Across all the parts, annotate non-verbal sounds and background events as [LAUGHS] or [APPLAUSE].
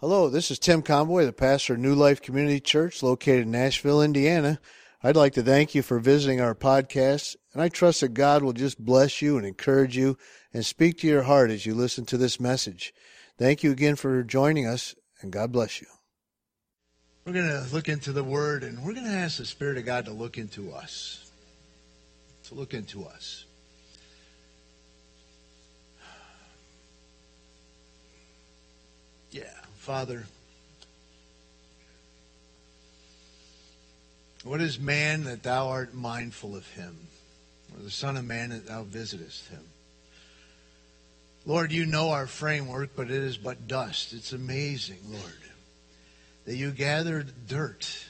Hello, this is Tim Conboy, the pastor of New Life Community Church located in Nashville, Indiana. I'd like to thank you for visiting our podcast, and I trust that God will just bless you and encourage you and speak to your heart as you listen to this message. Thank you again for joining us, and God bless you. We're going to look into the Word, and we're going to ask the Spirit of God to look into us. To look into us. Yeah, Father. What is man that thou art mindful of him, or the Son of Man that thou visitest him? Lord, you know our framework, but it is but dust. It's amazing, Lord, that you gathered dirt,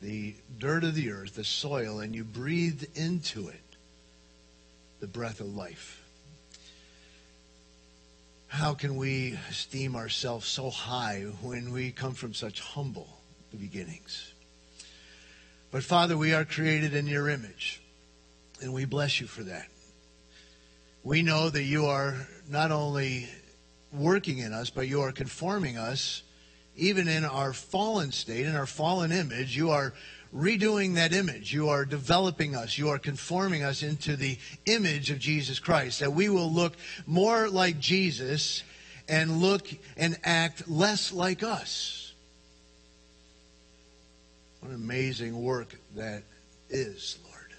the dirt of the earth, the soil, and you breathed into it the breath of life. How can we esteem ourselves so high when we come from such humble beginnings? But Father, we are created in your image, and we bless you for that. We know that you are not only working in us, but you are conforming us, even in our fallen state, in our fallen image. You are redoing that image. You are developing us. You are conforming us into the image of Jesus Christ, that we will look more like Jesus and look and act less like us. What amazing work that is, Lord.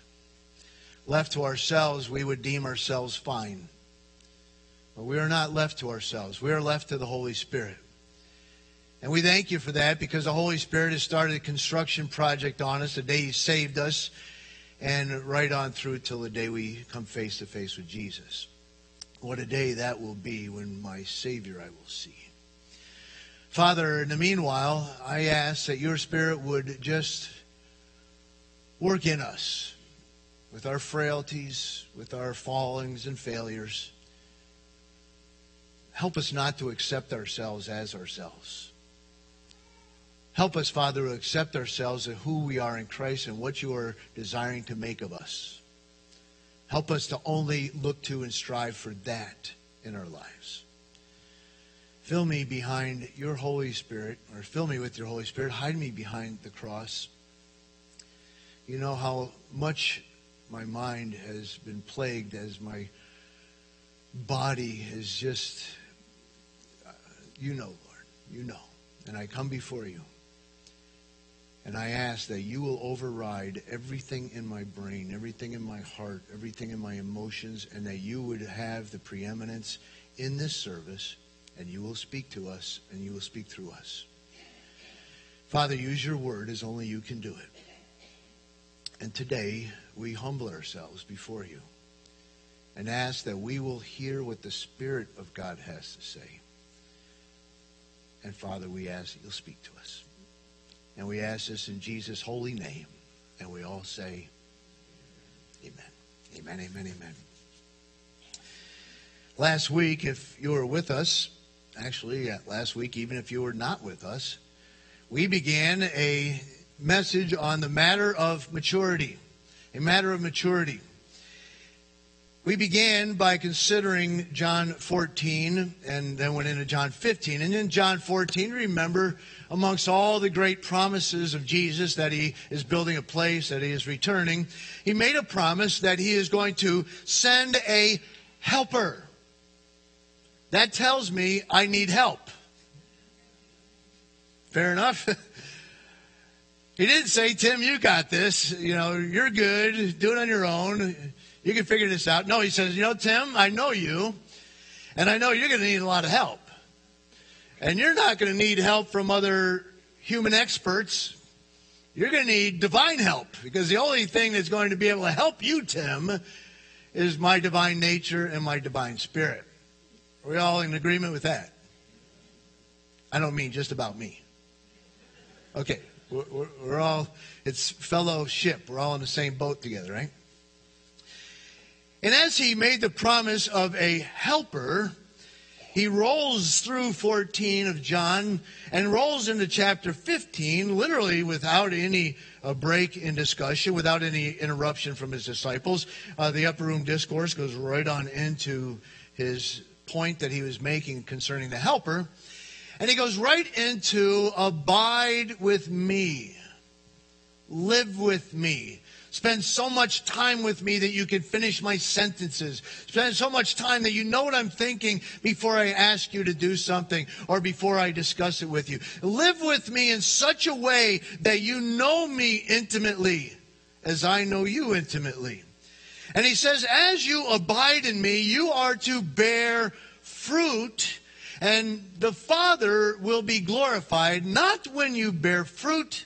Left to ourselves, we would deem ourselves fine. But we are not left to ourselves. We are left to the Holy Spirit. And we thank you for that because the Holy Spirit has started a construction project on us the day He saved us and right on through till the day we come face to face with Jesus. What a day that will be when my Savior I will see. Father, in the meanwhile, I ask that your Spirit would just work in us with our frailties, with our fallings and failures. Help us not to accept ourselves as ourselves. Help us, Father, to accept ourselves as who we are in Christ and what you are desiring to make of us. Help us to only look to and strive for that in our lives. Fill me behind your Holy Spirit, or fill me with your Holy Spirit. Hide me behind the cross. You know how much my mind has been plagued as my body has just, uh, you know, Lord, you know. And I come before you. And I ask that you will override everything in my brain, everything in my heart, everything in my emotions, and that you would have the preeminence in this service, and you will speak to us, and you will speak through us. Father, use your word as only you can do it. And today, we humble ourselves before you and ask that we will hear what the Spirit of God has to say. And Father, we ask that you'll speak to us. And we ask this in Jesus' holy name. And we all say, Amen. Amen, amen, amen. Last week, if you were with us, actually, last week, even if you were not with us, we began a message on the matter of maturity. A matter of maturity. We began by considering John 14 and then went into John 15. And in John 14, remember, amongst all the great promises of Jesus that he is building a place, that he is returning, he made a promise that he is going to send a helper. That tells me I need help. Fair enough? [LAUGHS] he didn't say, Tim, you got this. You know, you're good. Do it on your own. You can figure this out. No, he says, You know, Tim, I know you, and I know you're going to need a lot of help. And you're not going to need help from other human experts. You're going to need divine help because the only thing that's going to be able to help you, Tim, is my divine nature and my divine spirit. Are we all in agreement with that? I don't mean just about me. Okay, we're, we're, all, it's fellowship. We're all in the same boat together, right? And as he made the promise of a helper, he rolls through 14 of John and rolls into chapter 15, literally without any uh, break in discussion, without any interruption from his disciples. Uh, the upper room discourse goes right on into his point that he was making concerning the helper. And he goes right into abide with me, live with me. Spend so much time with me that you can finish my sentences. Spend so much time that you know what I'm thinking before I ask you to do something or before I discuss it with you. Live with me in such a way that you know me intimately as I know you intimately. And he says, as you abide in me, you are to bear fruit and the Father will be glorified not when you bear fruit,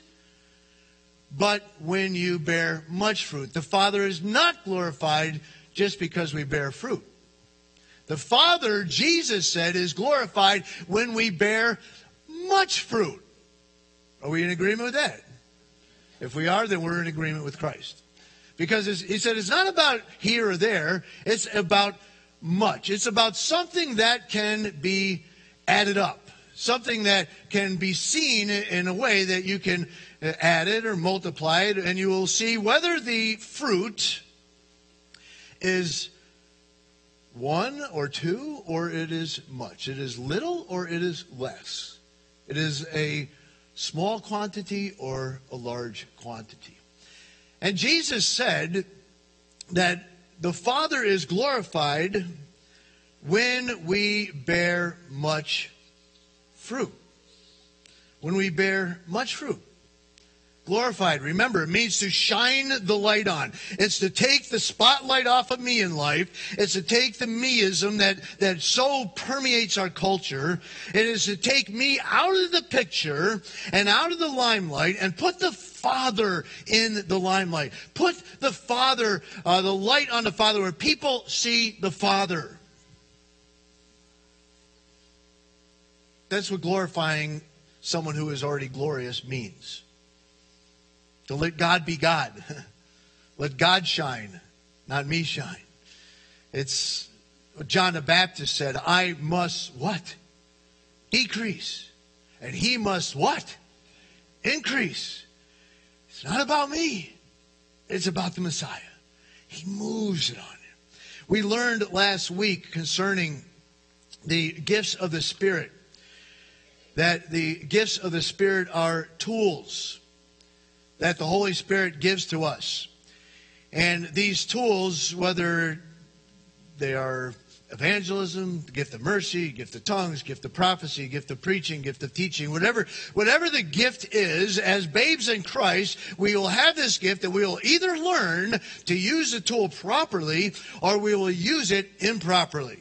but when you bear much fruit. The Father is not glorified just because we bear fruit. The Father, Jesus said, is glorified when we bear much fruit. Are we in agreement with that? If we are, then we're in agreement with Christ. Because he said it's not about here or there, it's about much. It's about something that can be added up, something that can be seen in a way that you can uh, add it or multiplied, and you will see whether the fruit is one or two or it is much. It is little or it is less. It is a small quantity or a large quantity. And Jesus said that the Father is glorified when we bear much fruit. When we bear much fruit glorified. Remember, it means to shine the light on. It's to take the spotlight off of me in life. It's to take the meism that, that so permeates our culture. It is to take me out of the picture and out of the limelight and put the Father in the limelight. Put the Father, uh, the light on the Father where people see the Father. That's what glorifying someone who is already glorious means. To let God be God. [LAUGHS] let God shine, not me shine. It's what John the Baptist said, I must what? Decrease. And he must what? Increase. It's not about me. It's about the Messiah. He moves it on him. We learned last week concerning the gifts of the Spirit that the gifts of the Spirit are tools that the Holy Spirit gives to us. And these tools, whether they are evangelism, gift of mercy, gift of tongues, gift of prophecy, gift of preaching, gift of teaching, whatever, whatever the gift is, as babes in Christ, we will have this gift that we will either learn to use the tool properly or we will use it improperly.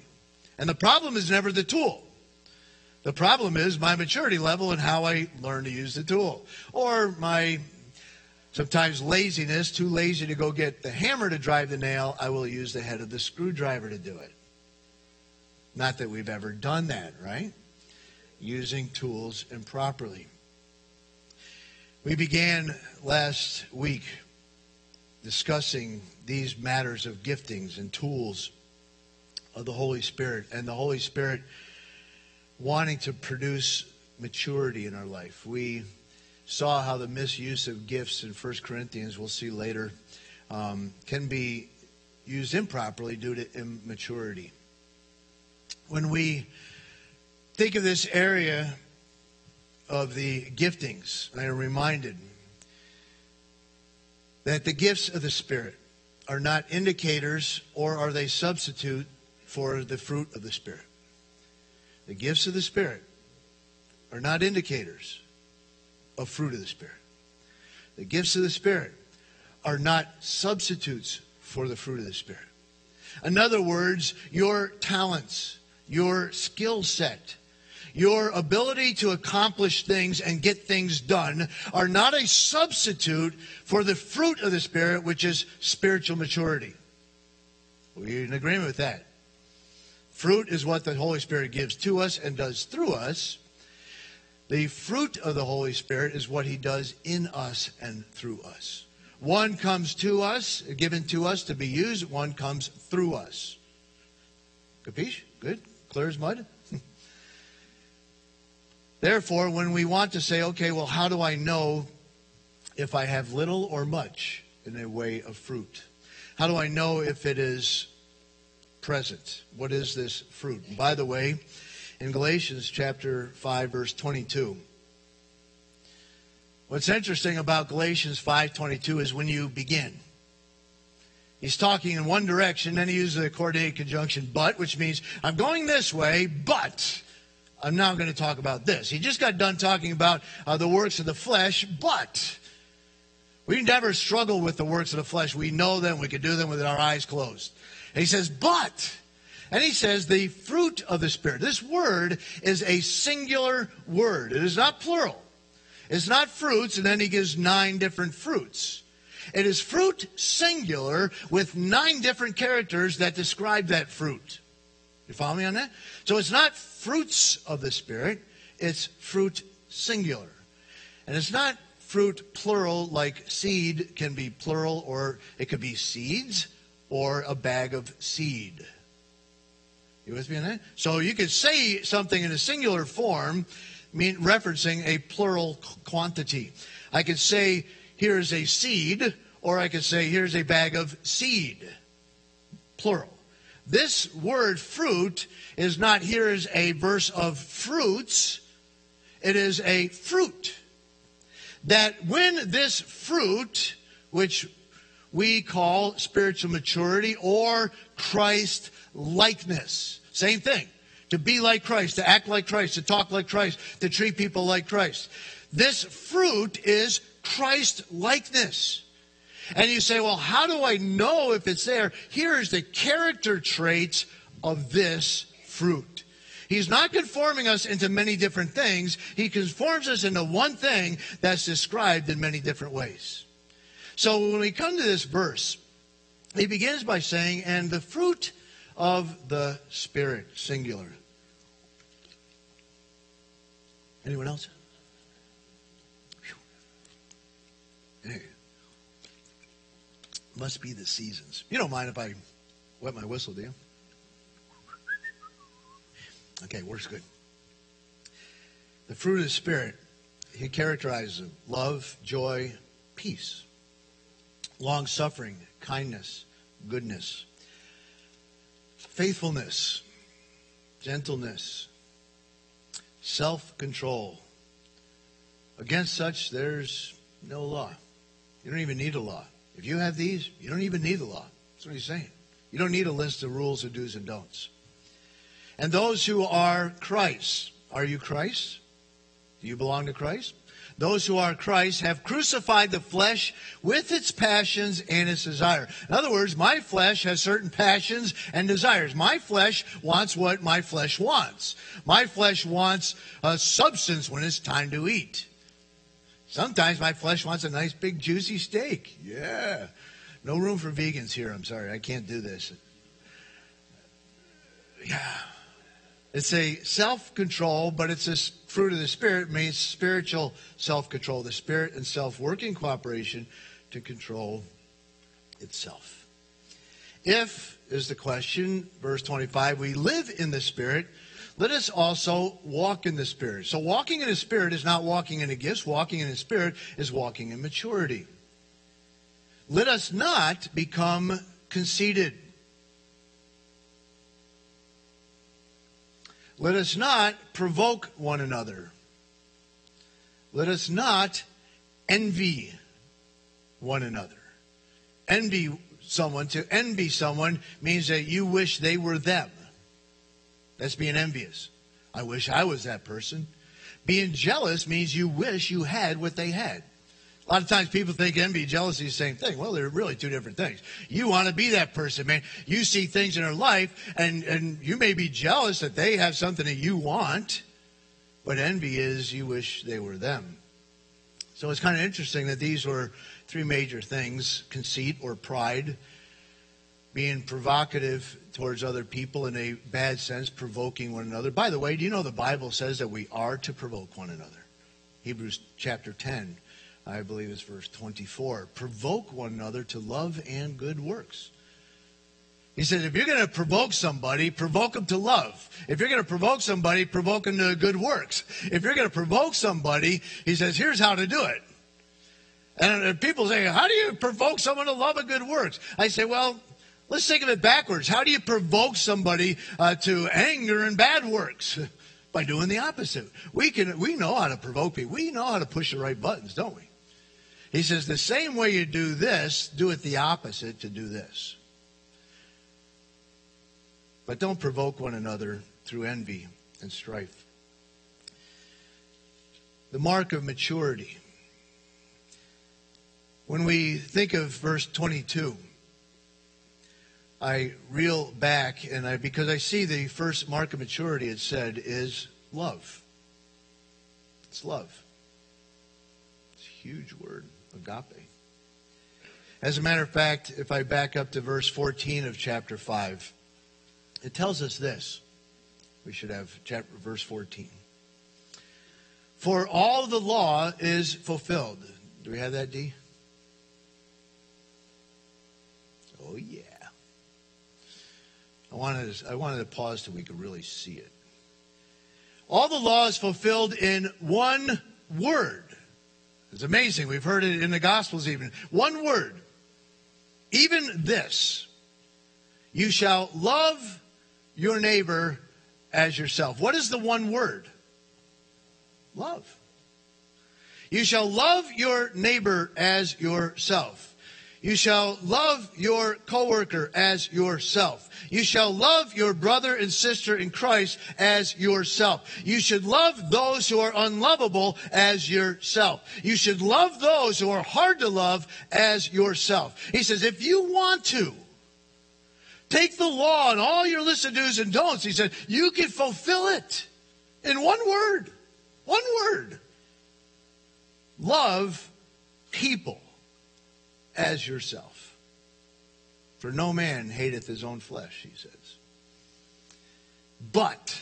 And the problem is never the tool. The problem is my maturity level and how I learn to use the tool. Or my Sometimes laziness, too lazy to go get the hammer to drive the nail, I will use the head of the screwdriver to do it. Not that we've ever done that, right? Using tools improperly. We began last week discussing these matters of giftings and tools of the Holy Spirit and the Holy Spirit wanting to produce maturity in our life. We saw how the misuse of gifts in 1 Corinthians, we'll see later, um, can be used improperly due to immaturity. When we think of this area of the giftings, I am reminded that the gifts of the Spirit are not indicators or are they substitute for the fruit of the Spirit. The gifts of the Spirit are not indicators of fruit of the Spirit. The gifts of the Spirit are not substitutes for the fruit of the Spirit. In other words, your talents, your skill set, your ability to accomplish things and get things done are not a substitute for the fruit of the Spirit, which is spiritual maturity. We're in agreement with that. Fruit is what the Holy Spirit gives to us and does through us. The fruit of the Holy Spirit is what he does in us and through us. One comes to us, given to us to be used, one comes through us. Capiche? Good? Clear as mud? [LAUGHS] Therefore, when we want to say, okay, well, how do I know if I have little or much in a way of fruit? How do I know if it is present? What is this fruit? By the way, in Galatians chapter 5 verse 22. What's interesting about Galatians 5:22 is when you begin. He's talking in one direction, then he uses the coordinate conjunction but, which means I'm going this way, but I'm now going to talk about this. He just got done talking about uh, the works of the flesh, but we never struggle with the works of the flesh. We know them. We can do them with our eyes closed. And he says, but, and he says the fruit of the Spirit. This word is a singular word. It is not plural. It's not fruits, and then he gives nine different fruits. It is fruit singular with nine different characters that describe that fruit. You follow me on that? So it's not fruits of the Spirit, it's fruit singular. And it's not fruit plural like seed can be plural or it could be seeds or a bag of seed. You with me on that? So you could say something in a singular form, mean referencing a plural quantity. I could say, here's a seed, or I could say, here's a bag of seed. Plural. This word fruit is not here is a verse of fruits, it is a fruit. That when this fruit, which we call spiritual maturity or Christ likeness, same thing. To be like Christ, to act like Christ, to talk like Christ, to treat people like Christ. This fruit is Christ likeness. And you say, well, how do I know if it's there? Here's the character traits of this fruit. He's not conforming us into many different things. He conforms us into one thing that's described in many different ways. So when we come to this verse, he begins by saying, and the fruit of the Spirit, singular. Anyone else? Hey. Must be the seasons. You don't mind if I wet my whistle, do you? Okay, works good. The fruit of the Spirit, he characterizes them love, joy, peace, long suffering, kindness, goodness, faithfulness, gentleness, self control. Against such, there's no law. You don't even need a law. If you have these, you don't even need a law. That's what he's saying. You don't need a list of rules of do's and don'ts. And those who are Christ, are you Christ? Do you belong to Christ? Those who are Christ have crucified the flesh with its passions and its desire. In other words, my flesh has certain passions and desires. My flesh wants what my flesh wants. My flesh wants a substance when it's time to eat. Sometimes my flesh wants a nice big juicy steak. Yeah. No room for vegans here. I'm sorry. I can't do this. Yeah. It's a self control, but it's a fruit of the Spirit, means spiritual self control. The Spirit and self working cooperation to control itself. If, is the question, verse 25, we live in the Spirit, let us also walk in the Spirit. So, walking in the Spirit is not walking in the gifts, walking in the Spirit is walking in maturity. Let us not become conceited Let us not provoke one another. Let us not envy one another. Envy someone, to envy someone means that you wish they were them. That's being envious. I wish I was that person. Being jealous means you wish you had what they had. A lot of times people think envy jealousy is the same thing. Well, they're really two different things. You want to be that person, man. You see things in their life and, and you may be jealous that they have something that you want, but envy is you wish they were them. So it's kind of interesting that these were three major things conceit or pride, being provocative towards other people in a bad sense, provoking one another. By the way, do you know the Bible says that we are to provoke one another? Hebrews chapter 10 I believe it's verse 24. Provoke one another to love and good works. He says, if you're going to provoke somebody, provoke them to love. If you're going to provoke somebody, provoke them to good works. If you're going to provoke somebody, he says, here's how to do it. And people say, how do you provoke someone to love and good works? I say, well, let's think of it backwards. How do you provoke somebody uh, to anger and bad works? [LAUGHS] by doing the opposite. We can we know how to provoke people. We know how to push the right buttons, don't we? He says the same way you do this, do it the opposite to do this. But don't provoke one another through envy and strife. The mark of maturity. When we think of verse 22, I reel back and I because I see the first mark of maturity it said is love. It's love. Huge word, agape. As a matter of fact, if I back up to verse 14 of chapter 5, it tells us this. We should have chapter verse 14. For all the law is fulfilled. Do we have that, D? Oh, yeah. I wanted, to, I wanted to pause so we could really see it. All the law is fulfilled in one word. It's amazing. We've heard it in the Gospels even. One word. Even this. You shall love your neighbor as yourself. What is the one word? Love. You shall love your neighbor as yourself. You shall love your coworker as yourself. You shall love your brother and sister in Christ as yourself. You should love those who are unlovable as yourself. You should love those who are hard to love as yourself. He says, if you want to, take the law and all your list of do's and don'ts. He said, you can fulfill it in one word. One word. Love people as yourself. For no man hateth his own flesh, he says. But,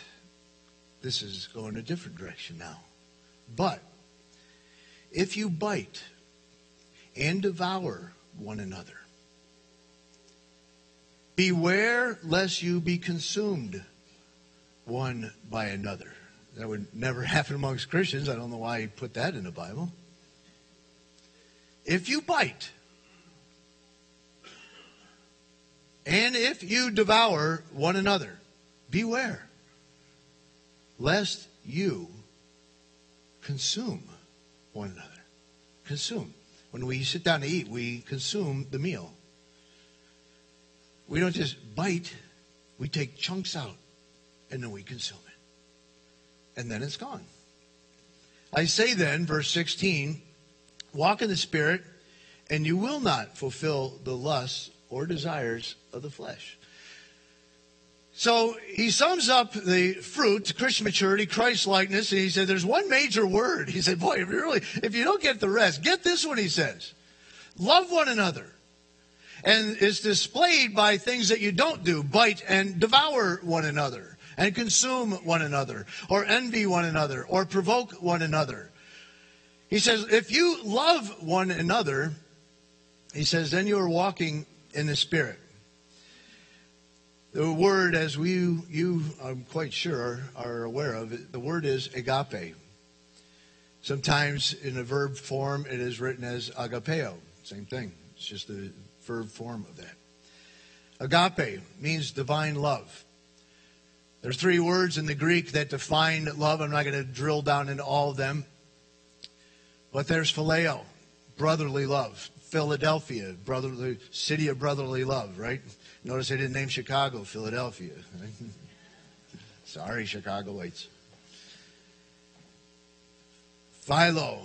this is going a different direction now. But, if you bite and devour one another, beware lest you be consumed one by another. That would never [LAUGHS] happen amongst Christians. I don't know why he put that in the Bible. If you bite, and if you devour one another, beware lest you consume one another. Consume. When we sit down to eat, we consume the meal. We don't just bite, we take chunks out and then we consume it. And then it's gone. I say then, verse 16, walk in the Spirit, and you will not fulfill the lusts or desires of the flesh. So he sums up the fruit, Christian maturity, Christ likeness, and he said there's one major word. He said, Boy, if you really if you don't get the rest, get this one, he says. Love one another. And it's displayed by things that you don't do, bite and devour one another, and consume one another, or envy one another, or provoke one another. He says, if you love one another, he says, then you are walking in the Spirit. The word, as we, you, I'm quite sure, are aware of, the word is agape. Sometimes in a verb form, it is written as agapeo. Same thing. It's just the verb form of that. Agape means divine love. There's three words in the Greek that define love. I'm not going to drill down into all of them. But there's phileo, brotherly love. Philadelphia, brotherly city of brotherly love, right? Notice they didn't name Chicago Philadelphia. Right? [LAUGHS] Sorry, Chicagoites. Philo,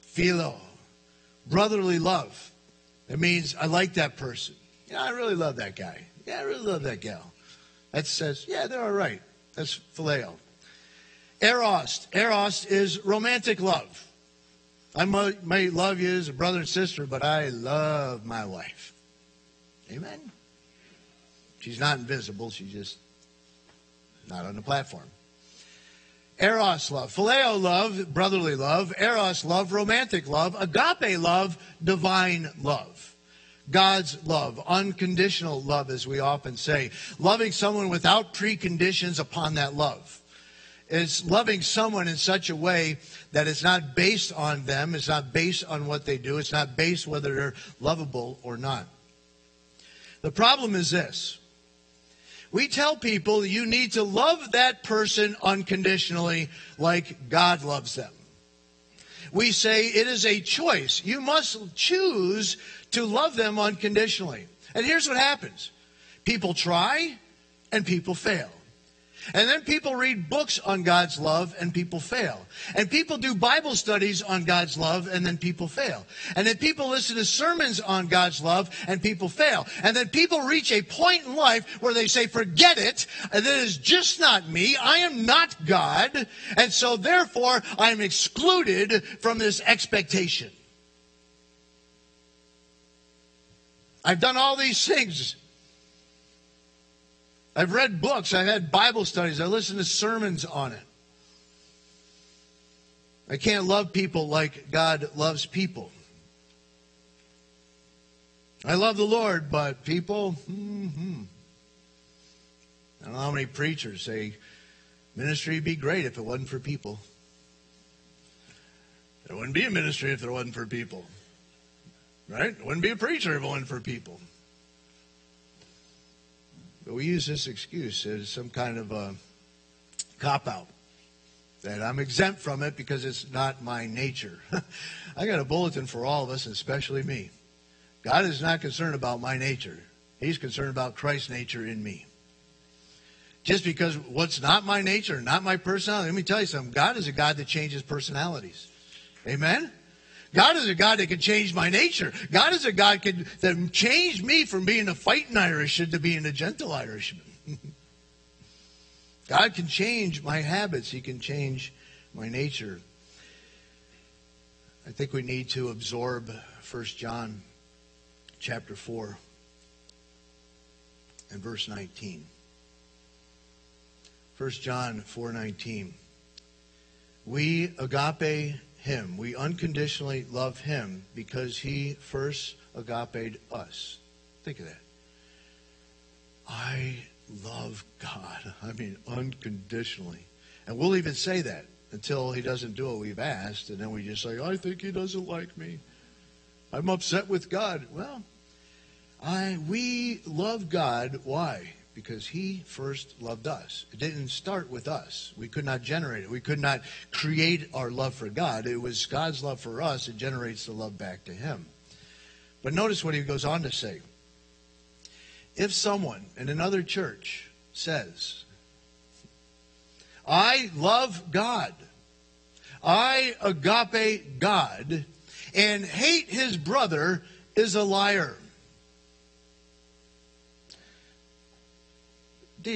philo, brotherly love. It means I like that person. Yeah, I really love that guy. Yeah, I really love that gal. That says, yeah, they're all right. That's phileo. Eros. Eros is romantic love. I may love you as a brother and sister, but I love my wife. Amen. She's not invisible. She's just not on the platform. Eros love, phileo love, brotherly love, eros love, romantic love, agape love, divine love. God's love, unconditional love, as we often say. Loving someone without preconditions upon that love. It's loving someone in such a way that it's not based on them, it's not based on what they do, it's not based whether they're lovable or not. The problem is this We tell people you need to love that person unconditionally like God loves them. We say it is a choice. You must choose to love them unconditionally. And here's what happens people try and people fail. And then people read books on God's love and people fail. And people do Bible studies on God's love and then people fail. And then people listen to sermons on God's love and people fail. And then people reach a point in life where they say, forget it. That is just not me. I am not God. And so therefore I am excluded from this expectation. I've done all these things I've read books, I've had Bible studies, I listen to sermons on it. I can't love people like God loves people. I love the Lord, but people, mm-hmm. I don't know how many preachers say ministry would be great if it wasn't for people. There wouldn't be a ministry if there wasn't for people. Right? It wouldn't be a preacher if it wasn't for people. But we use this excuse as some kind of a cop out that I'm exempt from it because it's not my nature. [LAUGHS] I got a bulletin for all of us, especially me. God is not concerned about my nature. He's concerned about Christ's nature in me. Just because what's not my nature, not my personality, let me tell you something. God is a God that changes personalities. Amen? God is a God that can change my nature. God is a God can, that changed me from being a fighting Irishman to being a gentle Irishman. [LAUGHS] God can change my habits. He can change my nature. I think we need to absorb 1 John chapter 4 and verse 19. 1 John 4:19. We agape him. We unconditionally love him because he first agaped us. Think of that. I love God. [LAUGHS] I mean, unconditionally. And we'll even say that until he doesn't do what we've asked. And then we just say, I think he doesn't like me. I'm upset with God. Well, I we love God. Why? Because he first loved us. It didn't start with us. We could not generate it. We could not create our love for God. It was God's love for us that generates the love back to him. But notice what he goes on to say. If someone in another church says, I love God, I agape God, and hate his brother, is a liar.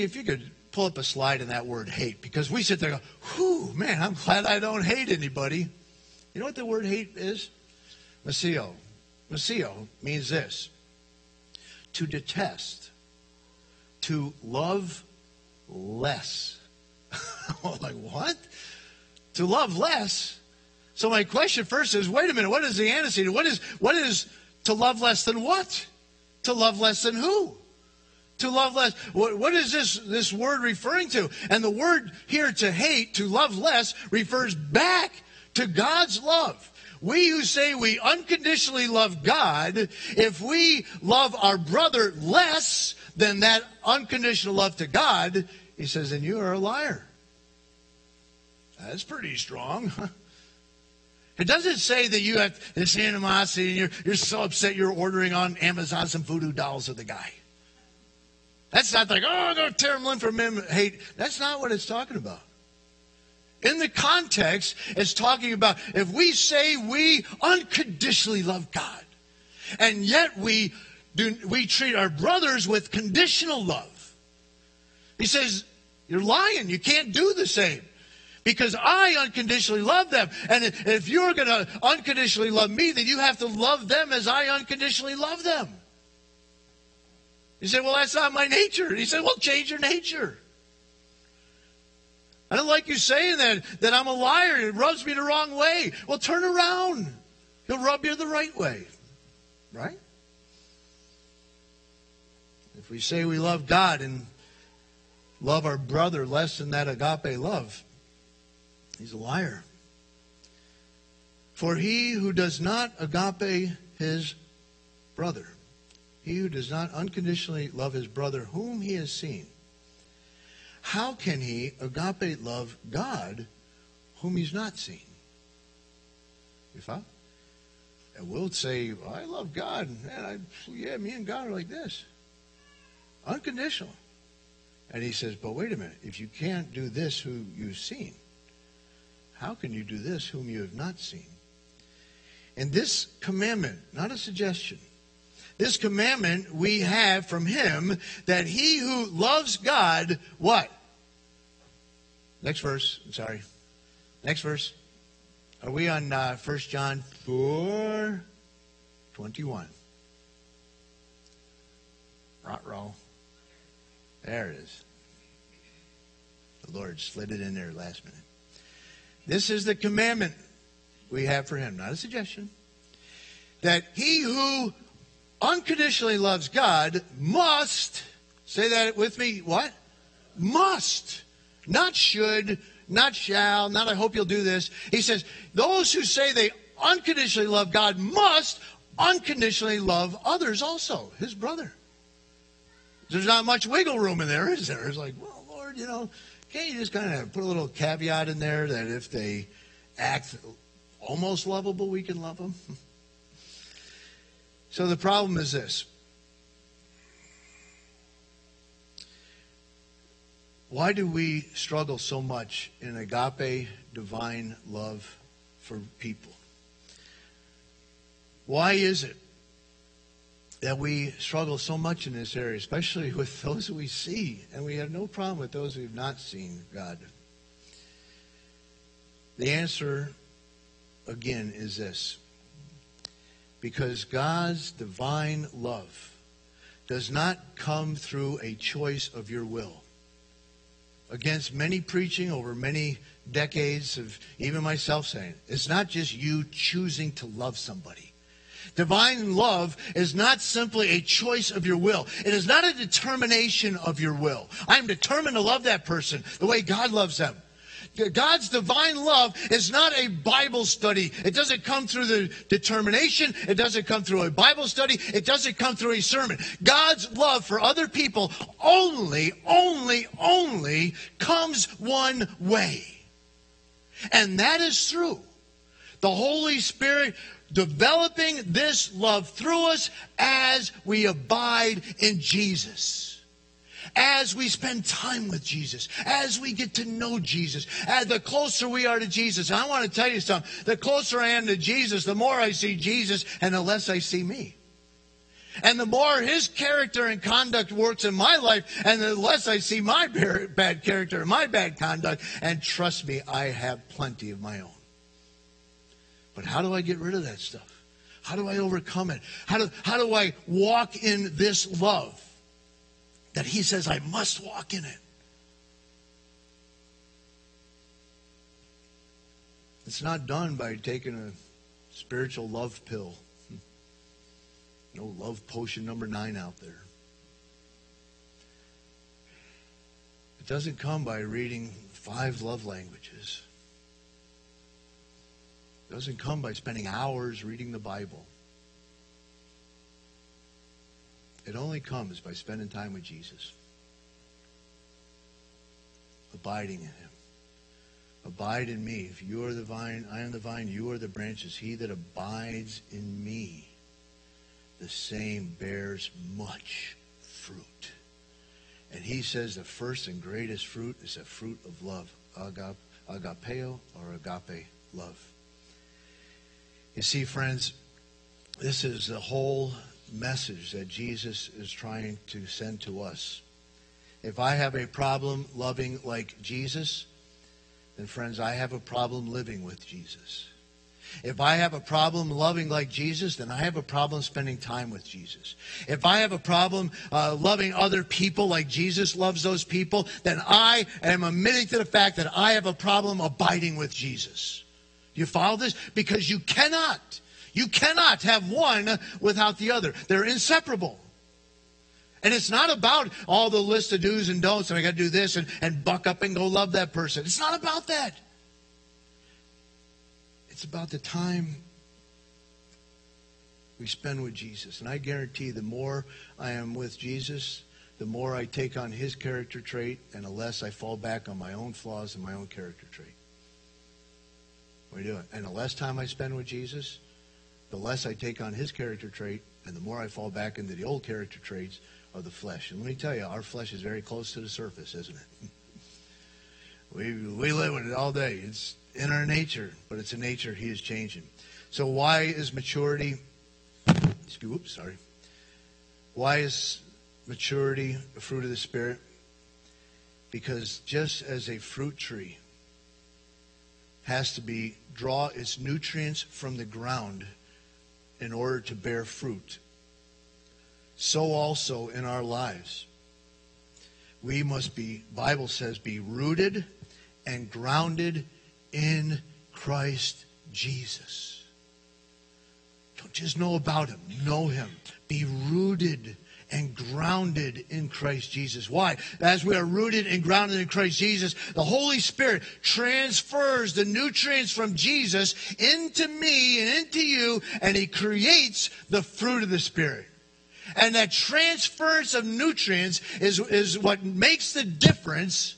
If you could pull up a slide in that word hate, because we sit there and go, whew, man, I'm glad I don't hate anybody. You know what the word hate is? Miseo. Miseo means this to detest, to love less. [LAUGHS] like, what? To love less? So my question first is, wait a minute, what is the antecedent? What is what is to love less than what? To love less than who? To love less. What, what is this, this word referring to? And the word here to hate, to love less, refers back to God's love. We who say we unconditionally love God, if we love our brother less than that unconditional love to God, he says, then you are a liar. That's pretty strong. [LAUGHS] It doesn't say that you have this animosity and you're, you're so upset you're ordering on Amazon some voodoo dolls of the guy. That's not like, oh, go tear him limb from him, hate. That's not what it's talking about. In the context, it's talking about if we say we unconditionally love God, and yet we do we treat our brothers with conditional love. He says, You're lying. You can't do the same. Because I unconditionally love them. And if you're going to unconditionally love me, then you have to love them as I unconditionally love them. He said, Well, that's not my nature. He said, Well, change your nature. I don't like you saying that, that I'm a liar. It rubs me the wrong way. Well, turn around. He'll rub you the right way. Right? If we say we love God and love our brother less than that agape love, he's a liar. For he who does not agape his brother he who does not unconditionally love his brother whom he has seen how can he agape love God whom he's not seen? You follow? And we'll say, well, I love God. Man, I, yeah, me and God are like this. Unconditional. And he says, but wait a minute. If you can't do this who you've seen, how can you do this whom you have not seen? And this commandment, not a suggestion, this commandment we have from him that he who loves God, what? Next verse. I'm sorry. Next verse. Are we on uh, 1 John 4 21? Rot roll. There it is. The Lord slid it in there last minute. This is the commandment we have for him, not a suggestion. That he who unconditionally loves God must, say that with me, what? Must. Not should, not shall, not I hope you'll do this. He says, those who say they unconditionally love God must unconditionally love others also, his brother. There's not much wiggle room in there, is there? It's like, well, Lord, you know, can't you just kind of put a little caveat in there that if they act almost lovable, we can love them? [LAUGHS] So the problem is this. Why do we struggle so much in agape divine love for people? Why is it that we struggle so much in this area, especially [LAUGHS] with those we see, and we have no problem with those who have not seen God? The answer, again, is this because God's divine love does not come through a choice of your will. Against many preaching over many decades of even myself saying, it's not just you choosing to love somebody. Divine love is not simply a choice of your will. It is not a determination of your will. I am determined to love that person the way God loves them. God's divine love is not a Bible study. It doesn't come through the determination. It doesn't come through a Bible study. It doesn't come through a sermon. God's love for other people only, only, only comes one way. And that is through the Holy Spirit developing this love through us as we abide in Jesus as we spend time with Jesus, as we get to know Jesus, as the closer we are to Jesus. I want to tell you something. The closer I am to Jesus, the more I see Jesus and the less I see me. And the more his character and conduct works in my life, and the less I see my bad character and my bad conduct. And trust me, I have plenty of my own. But how do I get rid of that stuff? How do I overcome it? How do, how do I walk in this love? That he says I must walk in it. It's not done by taking a spiritual love pill. [LAUGHS] No love potion number nine out there. It doesn't come by reading five love languages. It doesn't come by spending hours reading the Bible. It only comes by spending time with Jesus, abiding in Him. Abide in me. If you are the vine, I am the vine, you are the branches. He that abides in me, the same bears much fruit. And he says the first and greatest fruit is a fruit of love, agapeo or agape love. You see, friends, this is the whole message that Jesus is trying to send to us. If I have a problem loving like Jesus, then friends, I have a problem living with Jesus. If I have a problem loving like Jesus, then I have a problem spending time with Jesus. If I have a problem uh, loving other people like Jesus loves those people, then I am admitting to the fact that I have a problem abiding with Jesus. You follow this? Because you cannot you cannot have one without the other. They're inseparable. And it's not about all the list of do's and don'ts and I got to do this and, and buck up and go love that person. It's not about that. It's about the time we spend with Jesus. And I guarantee the more I am with Jesus, the more I take on his character trait and the less I fall back on my own flaws and my own character trait. Are you doing? And the less time I spend with Jesus, the less I take on his character trait and the more I fall back into the old character traits of the flesh. And let me tell you, our flesh is very close to the surface, isn't it? [LAUGHS] we, we live with it all day. It's in our nature, but it's a nature he is changing. So why is maturity, excuse, oops, sorry. Why is maturity, a fruit of the Spirit? Because just as a fruit tree has to be draw its nutrients from the ground in order to bear fruit, so also in our lives. We must be, Bible says, be rooted and grounded in Christ Jesus. Don't just know about him, know him. Be rooted and grounded in Christ Jesus. Why? As we are rooted and grounded in Christ Jesus, the Holy Spirit transfers the nutrients from Jesus into me and into you, and He creates the fruit of the Spirit. And that transference of nutrients is, is what makes the difference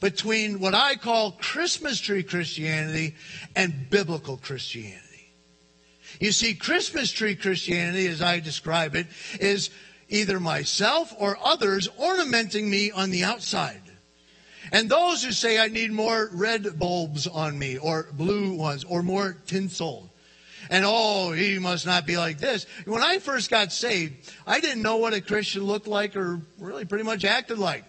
between what I call Christmas tree Christianity and biblical Christianity. You see, Christmas tree Christianity, as I describe it, is either myself or others ornamenting me on the outside. And those who say I need more red bulbs on me or blue ones or more tinsel. And oh, he must not be like this. When I first got saved, I didn't know what a Christian looked like or really pretty much acted like.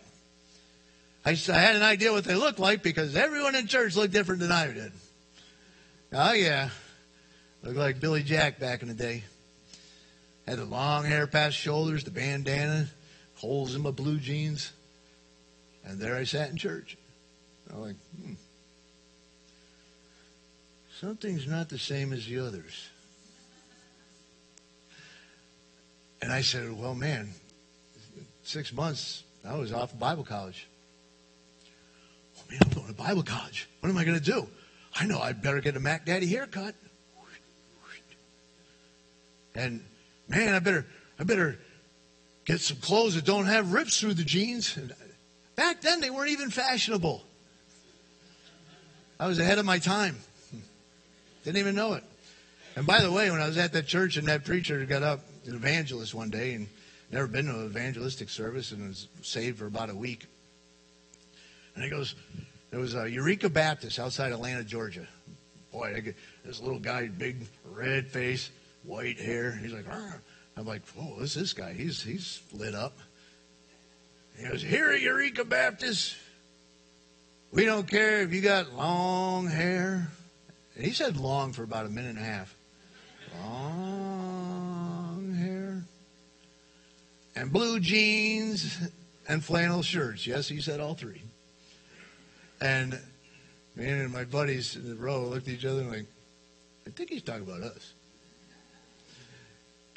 I, had an idea what they looked like because everyone in church looked different than I did. Oh, yeah. Looked like Billy Jack back in the day. Had the long hair past shoulders, the bandana, holes in my blue jeans. And there I sat in church. I'm like, hmm. Something's not the same as the others. And I said, well, man, six months, I was off of Bible college. Oh, man, I'm going to Bible college. What am I going to do? I know I'd better get a Mac Daddy haircut. And man, I better, I better get some clothes that don't have rips through the jeans. And back then, they weren't even fashionable. I was ahead of my time. Didn't even know it. And by the way, when I was at that church and that preacher got up, an evangelist one day, and never been to an evangelistic service and was saved for about a week. And he goes, there was a Eureka Baptist outside Atlanta, Georgia. Boy, this little guy, big red face, white hair. He's like, Arr. I'm like, oh, who's this guy? He's he's lit up. He goes, here Eureka Baptist, we don't care if you got long hair. And he said long for about a minute and a half. Long hair. And blue jeans and flannel shirts. Yes, he said all three. And me and my buddies in the row looked at each other and like, I think he's talking about us.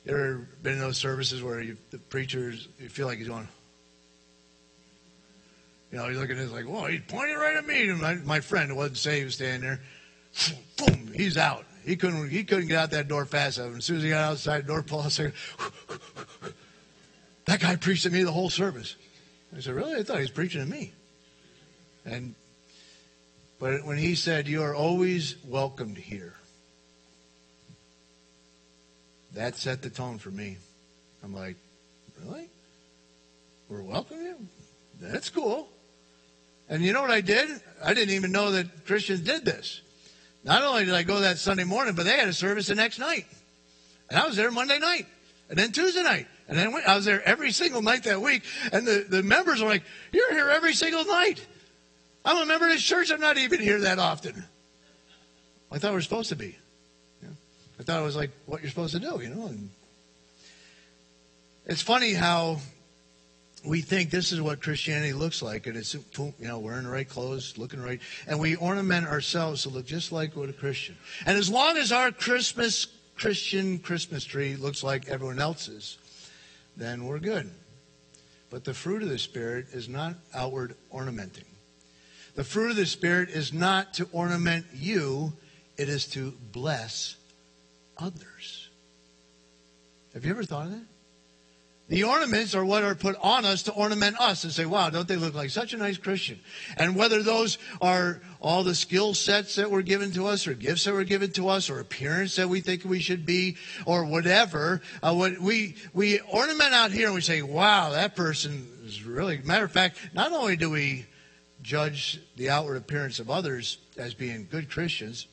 You ever been in those services where you, the preachers, you feel like he's going, you know, he's looking at us like, whoa, he's pointing right at me. And my, my friend who wasn't saved standing there. Boom, he's out. He couldn't, he couldn't get out that door fast enough. And as soon as he got outside the door, Paul said, that guy preached to me the whole service. I said, really? I thought he was preaching to me. And, but when he said, you are always welcomed here. That set the tone for me. I'm like, really? We're welcoming? That's cool. And you know what I did? I didn't even know that Christians did this. Not only did I go that Sunday morning, but they had a service the next night. And I was there Monday night. And then Tuesday night. And then I was there every single night that week. And the, the members were like, You're here every single night. I'm a member of this church. I'm not even here that often. I thought we were supposed to be. I thought it was like what you're supposed to do, you know. And it's funny how we think this is what Christianity looks like, and it's you know wearing the right clothes, looking right, and we ornament ourselves to look just like what a Christian. And as long as our Christmas Christian Christmas tree looks like everyone else's, then we're good. But the fruit of the Spirit is not outward ornamenting. The fruit of the Spirit is not to ornament you; it is to bless others. Have you ever thought of that? The ornaments are what are put on us to ornament us and say, wow, don't they look like such a nice Christian? And whether those are all the skill sets that were given to us or gifts that were given to us or appearance that we think we should be or whatever, uh, what we, we ornament out here and we say, wow, that person is really, matter of fact, not only do we judge the outward appearance of others as being good Christians,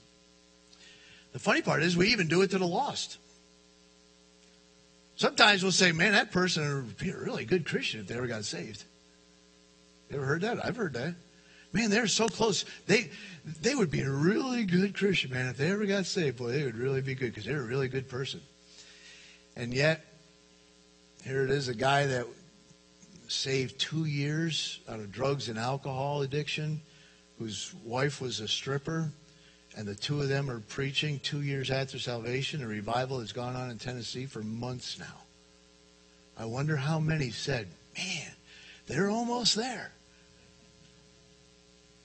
the funny part is we even do it to the lost. Sometimes we'll say, man, that person would be a really good Christian if they ever got saved. You ever heard that? I've heard that. Man, they're so close. They they would be a really good Christian, man. If they ever got saved, boy, they would really be good because they're a really good person. And yet, here it is, a guy that saved two years out of drugs and alcohol addiction, whose wife was a stripper, and the two of them are preaching two years after salvation. A revival has gone on in Tennessee for months now. I wonder how many said, Man, they're almost there.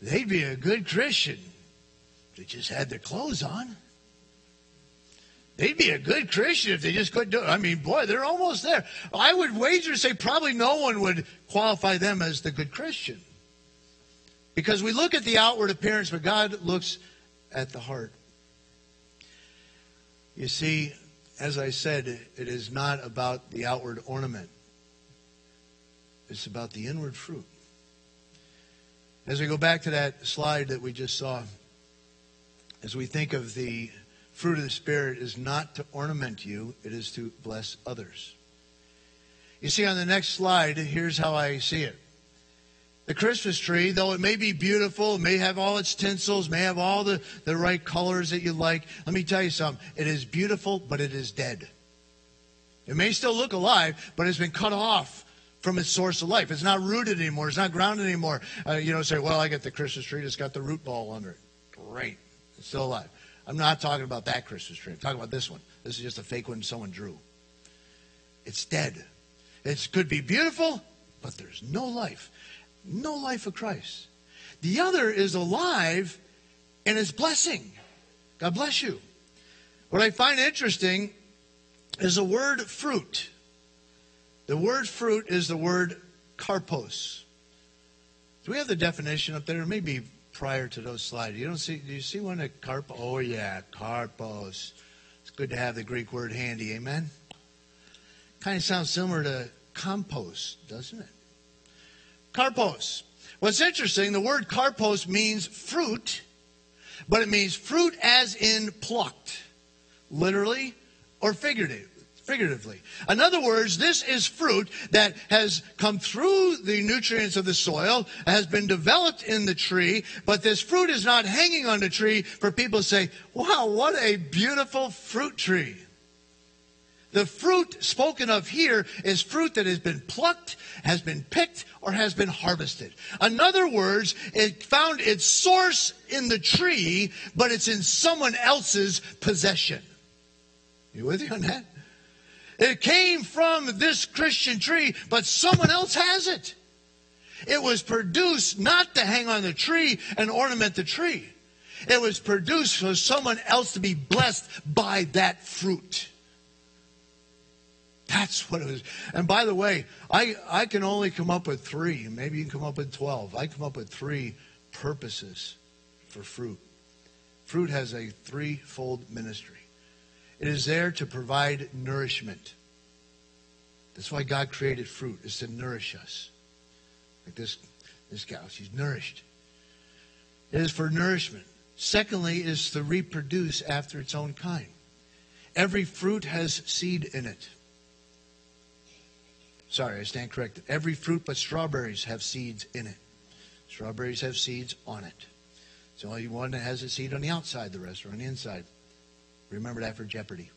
They'd be a good Christian. If they just had their clothes on. They'd be a good Christian if they just couldn't do it. I mean, boy, they're almost there. I would wager to say probably no one would qualify them as the good Christian. Because we look at the outward appearance, but God looks at the heart. You see, as I said, it is not about the outward ornament, it's about the inward fruit. As we go back to that slide that we just saw, as we think of the fruit of the Spirit, is not to ornament you, it is to bless others. You see, on the next slide, here's how I see it. The Christmas tree, though it may be beautiful, may have all its tinsels, may have all the, the right colors that you like, let me tell you something. It is beautiful, but it is dead. It may still look alive, but it's been cut off from its source of life. It's not rooted anymore. It's not grounded anymore. Uh, you know, say, well, I got the Christmas tree that's got the root ball under it. Great. It's still alive. I'm not talking about that Christmas tree. I'm talking about this one. This is just a fake one someone drew. It's dead. It could be beautiful, but there's no life no life of Christ. The other is alive and is blessing. God bless you. What I find interesting is the word fruit. The word fruit is the word karpos. Do we have the definition up there? Maybe prior to those slides. You don't see? Do you see one at carp? Oh yeah, karpos. It's good to have the Greek word handy. Amen. Kind of sounds similar to compost, doesn't it? Karpos. What's interesting, the word karpos means fruit, but it means fruit as in plucked, literally or figurative, figuratively. In other words, this is fruit that has come through the nutrients of the soil, has been developed in the tree, but this fruit is not hanging on the tree for people to say, wow, what a beautiful fruit tree. The fruit spoken of here is fruit that has been plucked, has been picked, or has been harvested. In other words, it found its source in the tree, but it's in someone else's possession. You with me on that? It came from this Christian tree, but someone else has it. It was produced not to hang on the tree and ornament the tree. It was produced for someone else to be blessed by that fruit. That's what it was. And by the way, I, I can only come up with three. Maybe you can come up with 12. I come up with three purposes for fruit. Fruit has a threefold ministry. It is there to provide nourishment. That's why God created fruit, is to nourish us. Like this, this cow, she's nourished. It is for nourishment. Secondly, is to reproduce after its own kind. Every fruit has seed in it. Sorry, I stand corrected. Every fruit but strawberries have seeds in it. Strawberries have seeds on it. It's the only one that has a seed on the outside, the rest are on the inside. Remember that for Jeopardy.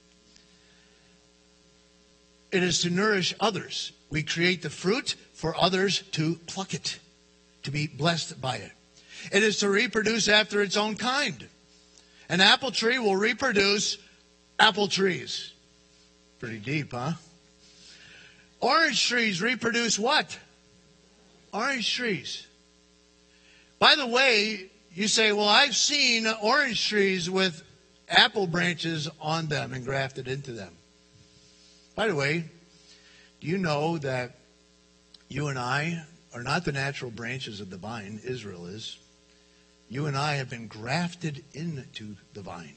It is to nourish others. We create the fruit for others to pluck it, to be blessed by it. It is to reproduce after its own kind. An apple tree will reproduce apple trees. Pretty deep, huh? Orange trees reproduce what? Orange trees. By the way, you say, well, I've seen orange trees with apple branches on them and grafted into them. By the way, Do you know that you and I are not the natural branches of the vine, Israel is? You and I have been grafted into the vine.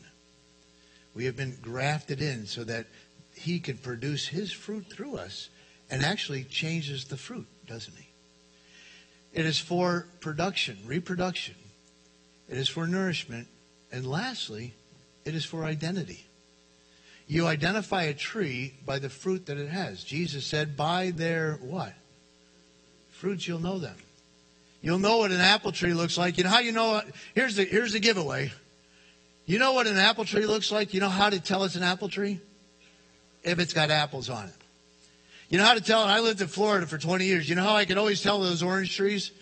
We have been grafted in so that he can produce his fruit through us and actually changes the fruit, doesn't he? It is for production, reproduction. It is for nourishment. And lastly, it is for identity. You identify a tree by the fruit that it has. Jesus said, by their what? Fruits you'll know them. You'll know what an apple tree looks like. You know how you know here's the here's the giveaway. You know what an apple tree looks like? You know how to tell it's an apple tree? If it's got apples on it. You know how to tell? I lived in Florida for 20 years. You know how I could always tell those orange trees?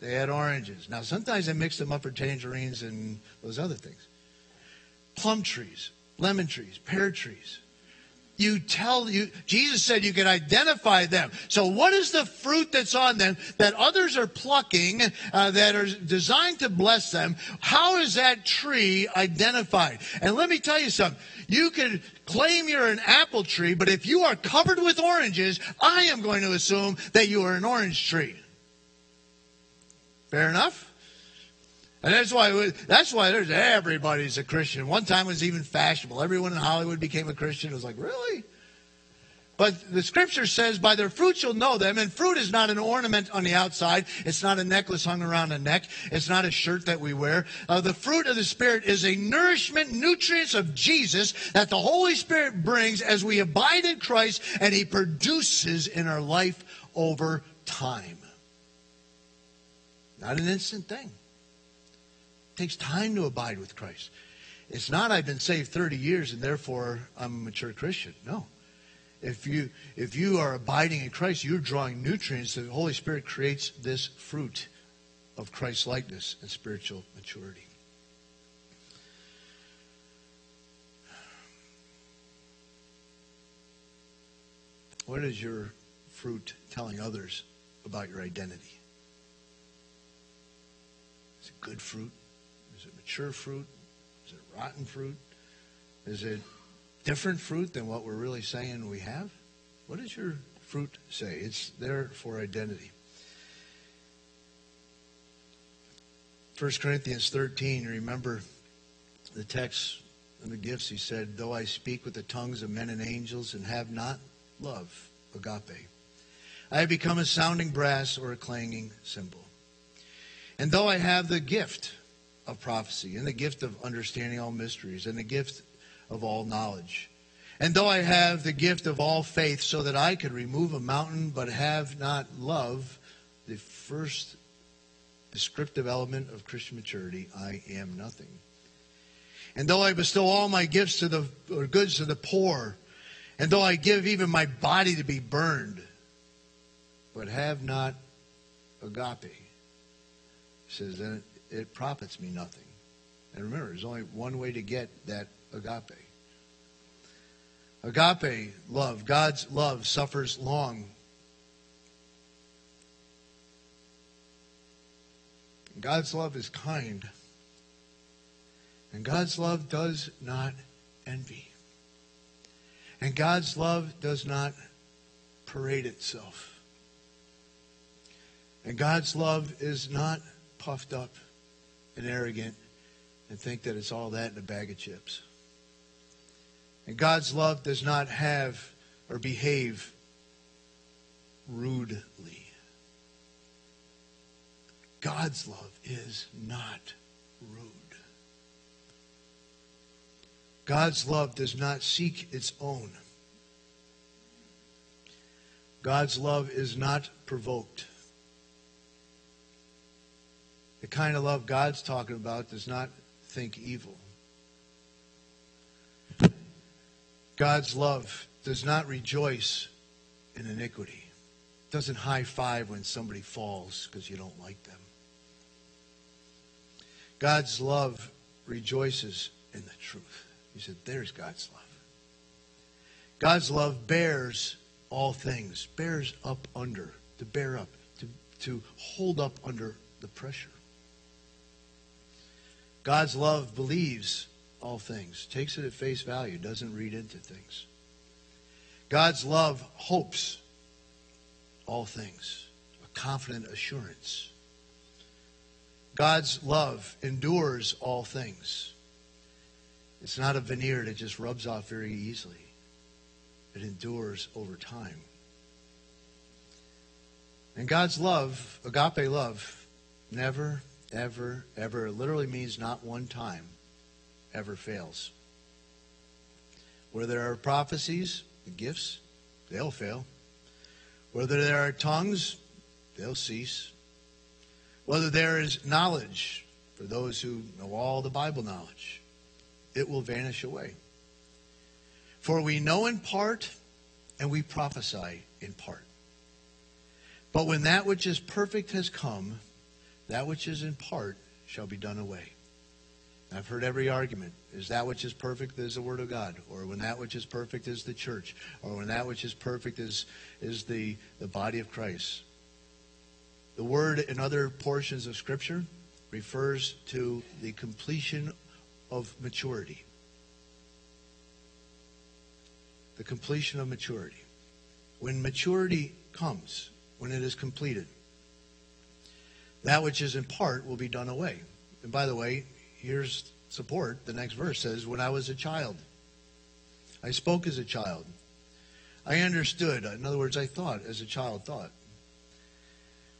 They had oranges. Now, sometimes I mix them up for tangerines and those other things. Plum trees, lemon trees, pear trees. You tell you Jesus said you can identify them. So what is the fruit that's on them that others are plucking uh, that are designed to bless them? How is that tree identified? And let me tell you something. You could claim you're an apple tree, but if you are covered with oranges, I am going to assume that you are an orange tree. Fair enough? And that's why that's why there's everybody's a Christian. One time it was even fashionable. Everyone in Hollywood became a Christian. It was like, really? But the scripture says, by their fruits you'll know them. And fruit is not an ornament on the outside. It's not a necklace hung around a neck. It's not a shirt that we wear. Uh, the fruit of the Spirit is a nourishment, nutrients of Jesus that the Holy Spirit brings as we abide in Christ and He produces in our life over time. Not an instant thing takes time to abide with Christ. It's not I've been saved 30 years and therefore I'm a mature Christian. No. If you if you are abiding in Christ, you're drawing nutrients. The Holy Spirit creates this fruit of Christ likeness and spiritual maturity. What is your fruit telling others about your identity? Is it good fruit? Mature fruit? Is it rotten fruit? Is it different fruit than what we're really saying we have? What does your fruit say? It's there for identity. 1 Corinthians 13, remember the text and the gifts. He said, Though I speak with the tongues of men and angels and have not love, agape, I have become a sounding brass or a clanging cymbal. And though I have the gift of prophecy, and the gift of understanding all mysteries, and the gift of all knowledge. And though I have the gift of all faith, so that I could remove a mountain but have not love, the first descriptive element of Christian maturity, I am nothing. And though I bestow all my gifts to the or goods to the poor, and though I give even my body to be burned, but have not agape, says then it profits me nothing. And remember, there's only one way to get that agape. Agape love, God's love suffers long. God's love is kind. And God's love does not envy. And God's love does not parade itself. And God's love is not puffed up and arrogant and think that it's all that in a bag of chips. And God's love does not have or behave rudely. God's love is not rude. God's love does not seek its own. God's love is not provoked. The kind of love God's talking about does not think evil. God's love does not rejoice in iniquity. Doesn't high five when somebody falls because you don't like them. God's love rejoices in the truth. He said, There's God's love. God's love bears all things, bears up under, to bear up, to, to hold up under the pressure. God's love believes all things, takes it at face value, doesn't read into things. God's love hopes all things, a confident assurance. God's love endures all things. It's not a veneer that just rubs off very easily. It endures over time. And God's love, agape love, never, ever, ever, it literally means not one time, ever fails. Where there are prophecies, the gifts, they'll fail. Whether there are tongues, they'll cease. Whether there is knowledge, for those who know all the Bible knowledge, it will vanish away. For we know in part and we prophesy in part. But when that which is perfect has come, that which is in part shall be done away. I've heard every argument. Is that which is perfect is the Word of God? Or when that which is perfect is the church? Or when that which is perfect is, is the, the body of Christ? The word in other portions of Scripture refers to the completion of maturity. The completion of maturity. When maturity comes, when it is completed, that which is in part will be done away. And by the way, here's support. The next verse says, When I was a child, I spoke as a child. I understood. In other words, I thought as a child thought.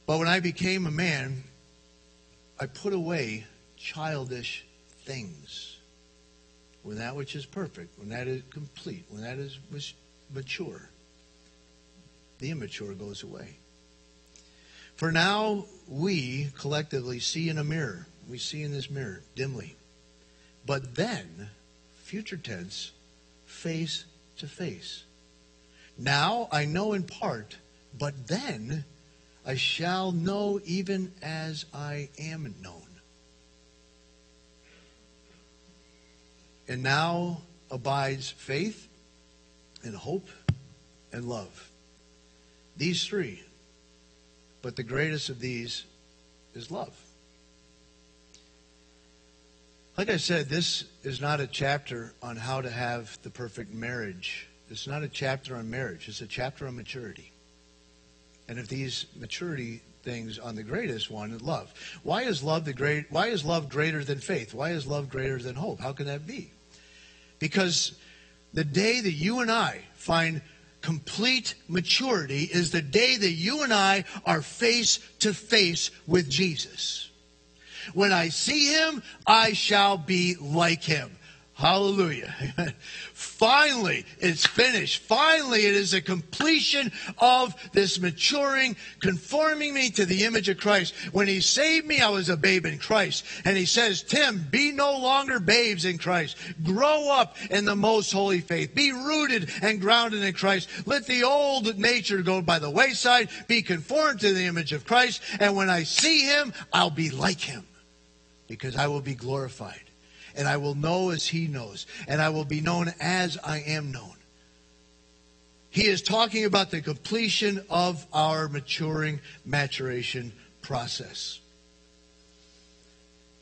But when I became a man, I put away childish things. When that which is perfect, when that is complete, when that is mature, the immature goes away. For now, we collectively see in a mirror we see in this mirror dimly. But then, future tense, face to face. Now I know in part, but then I shall know even as I am known. And now abides faith and hope and love. These three. But the greatest of these is love. Like I said, this is not a chapter on how to have the perfect marriage. It's not a chapter on marriage. It's a chapter on maturity. And if these maturity things on the greatest one, love. Why is love the great why is love greater than faith? Why is love greater than hope? How can that be? Because the day that you and I find complete maturity is the day that you and I are face to face with Jesus. When I see him, I shall be like him. Hallelujah. [LAUGHS] Finally, it's finished. Finally, it is a completion of this maturing, conforming me to the image of Christ. When he saved me, I was a babe in Christ. And he says, Tim, be no longer babes in Christ. Grow up in the most holy faith. Be rooted and grounded in Christ. Let the old nature go by the wayside. Be conformed to the image of Christ. And when I see him, I'll be like him because I will be glorified. And I will know as he knows. And I will be known as I am known. He is talking about the completion of our maturing, maturation process.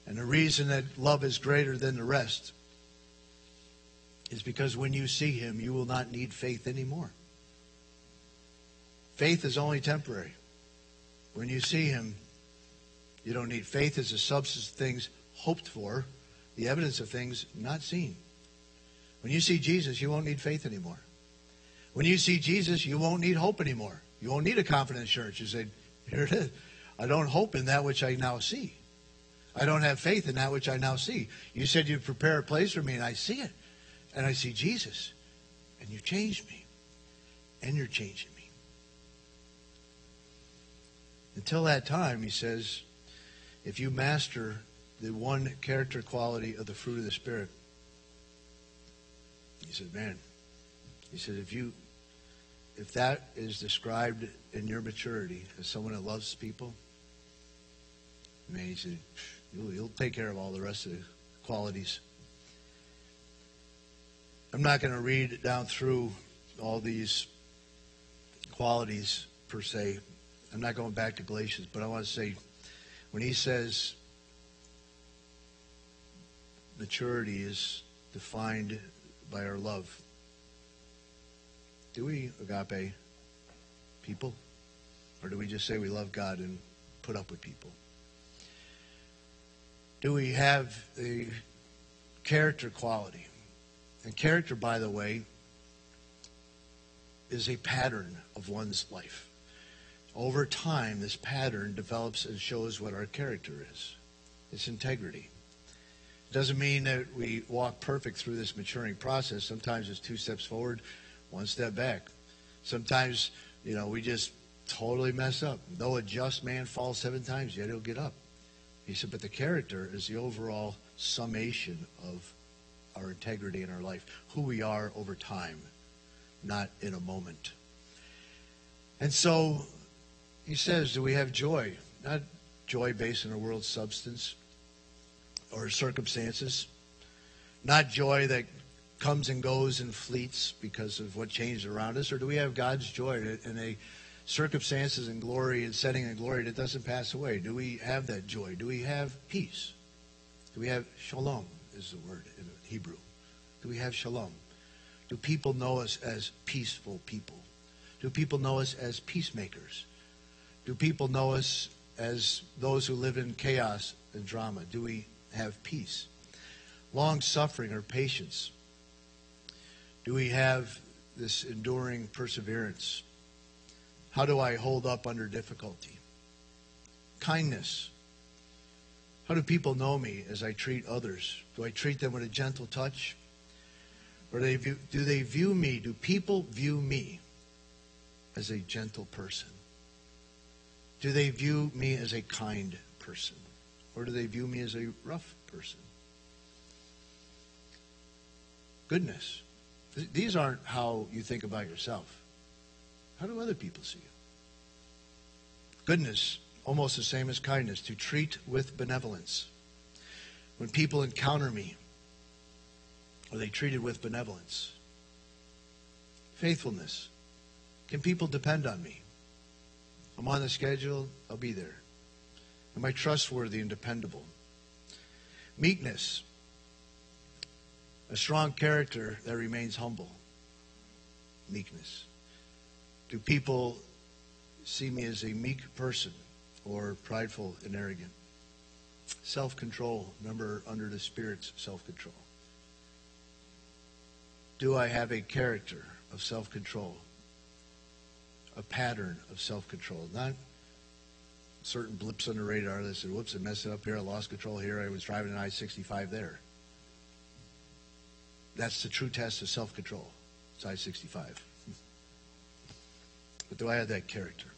And the reason that love is greater than the rest is because when you see him, you will not need faith anymore. Faith is only temporary. When you see him, you don't need faith as a substance of things hoped for, the evidence of things not seen. When you see Jesus, you won't need faith anymore. When you see Jesus, you won't need hope anymore. You won't need a confident assurance. You say, Here it is. I don't hope in that which I now see. I don't have faith in that which I now see. You said you'd prepare a place for me, and I see it. And I see Jesus. And you changed me. And you're changing me. Until that time, he says, if you master the one character quality of the fruit of the Spirit, he said, man, he said, if you, if that is described in your maturity as someone that loves people, man, he said, you'll, you'll take care of all the rest of the qualities. I'm not going to read down through all these qualities per se. I'm not going back to Galatians, but I want to say when he says maturity is defined by our love, do we agape people? Or do we just say we love God and put up with people? Do we have the character quality? And character, by the way, is a pattern of one's life. Over time, this pattern develops and shows what our character is. It's integrity. Doesn't mean that we walk perfect through this maturing process. Sometimes it's two steps forward, one step back. Sometimes, you know, we just totally mess up. Though a just man falls seven times, yet he'll get up. He said, but the character is the overall summation of our integrity in our life, who we are over time, not in a moment. And so he says, Do we have joy? Not joy based on a world's substance or circumstances, not joy that comes and goes and fleets because of what changed around us, or do we have God's joy in a circumstances and glory and setting and glory that doesn't pass away? Do we have that joy? Do we have peace? Do we have shalom, is the word in Hebrew? Do we have shalom? Do people know us as peaceful people? Do people know us as peacemakers? Do people know us as those who live in chaos and drama? Do we have peace? Long suffering or patience? Do we have this enduring perseverance? How do I hold up under difficulty? Kindness. How do people know me as I treat others? Do I treat them with a gentle touch? Or do they view, do they view me, do people view me as a gentle person? Do they view me as a kind person? Or do they view me as a rough person? Goodness. These aren't how you think about yourself. How do other people see you? Goodness, almost the same as kindness, to treat with benevolence. When people encounter me, are they treated with benevolence? Faithfulness. Can people depend on me? I'm on the schedule, I'll be there. Am I trustworthy and dependable? Meekness. A strong character that remains humble. Meekness. Do people see me as a meek person or prideful and arrogant? Self control. number under the Spirit's self control. Do I have a character of self control? A pattern of self control? Not certain blips on the radar that said, whoops, I messed it up here, I lost control here, I was driving an I 65 there. That's the true test of self control. It's I 65. but do I have that character?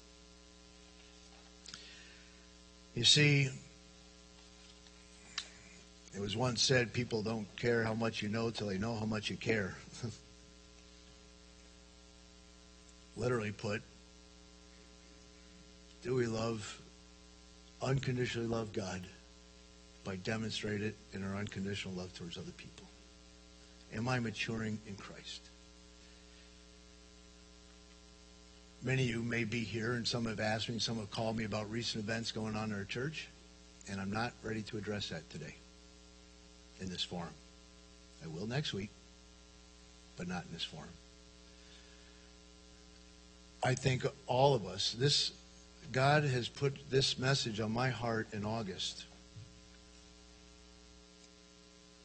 You see, it was once said people don't care how much you know till they know how much you care. [LAUGHS] Literally put, do we love, unconditionally love God by demonstrating it in our unconditional love towards other people? Am I maturing in Christ? Many of you may be here, and some have asked me, some have called me about recent events going on in our church, and I'm not ready to address that today in this forum. I will next week, but not in this forum. I think all of us, this God has put this message on my heart in August,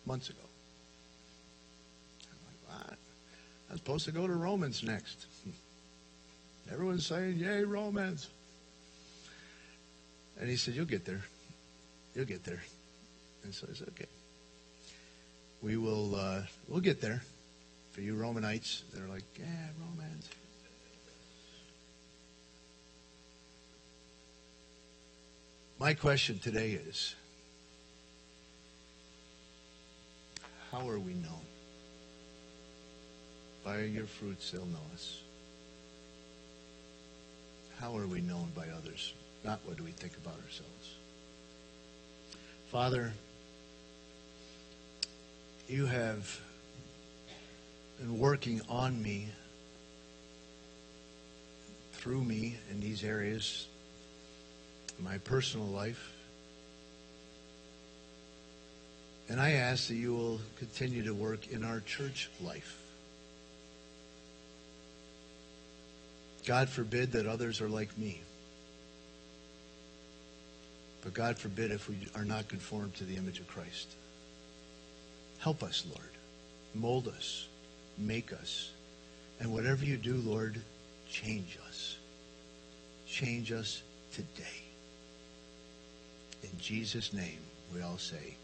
months ago. I'm like, what? I'm supposed to go to Romans next. [LAUGHS] Everyone's saying, Yay, Romans. And he said, You'll get there. You'll get there. And so I said, Okay. We will uh, we'll get there. For you Romanites that are like, yeah, Romans. My question today is how are we known? By your fruits they'll know us. How are we known by others? Not what do we think about ourselves. Father, you have been working on me, through me in these areas, my personal life. And I ask that you will continue to work in our church life. God forbid that others are like me. But God forbid if we are not conformed to the image of Christ. Help us, Lord. Mold us. Make us. And whatever you do, Lord, change us. Change us today. In Jesus' name, we all say,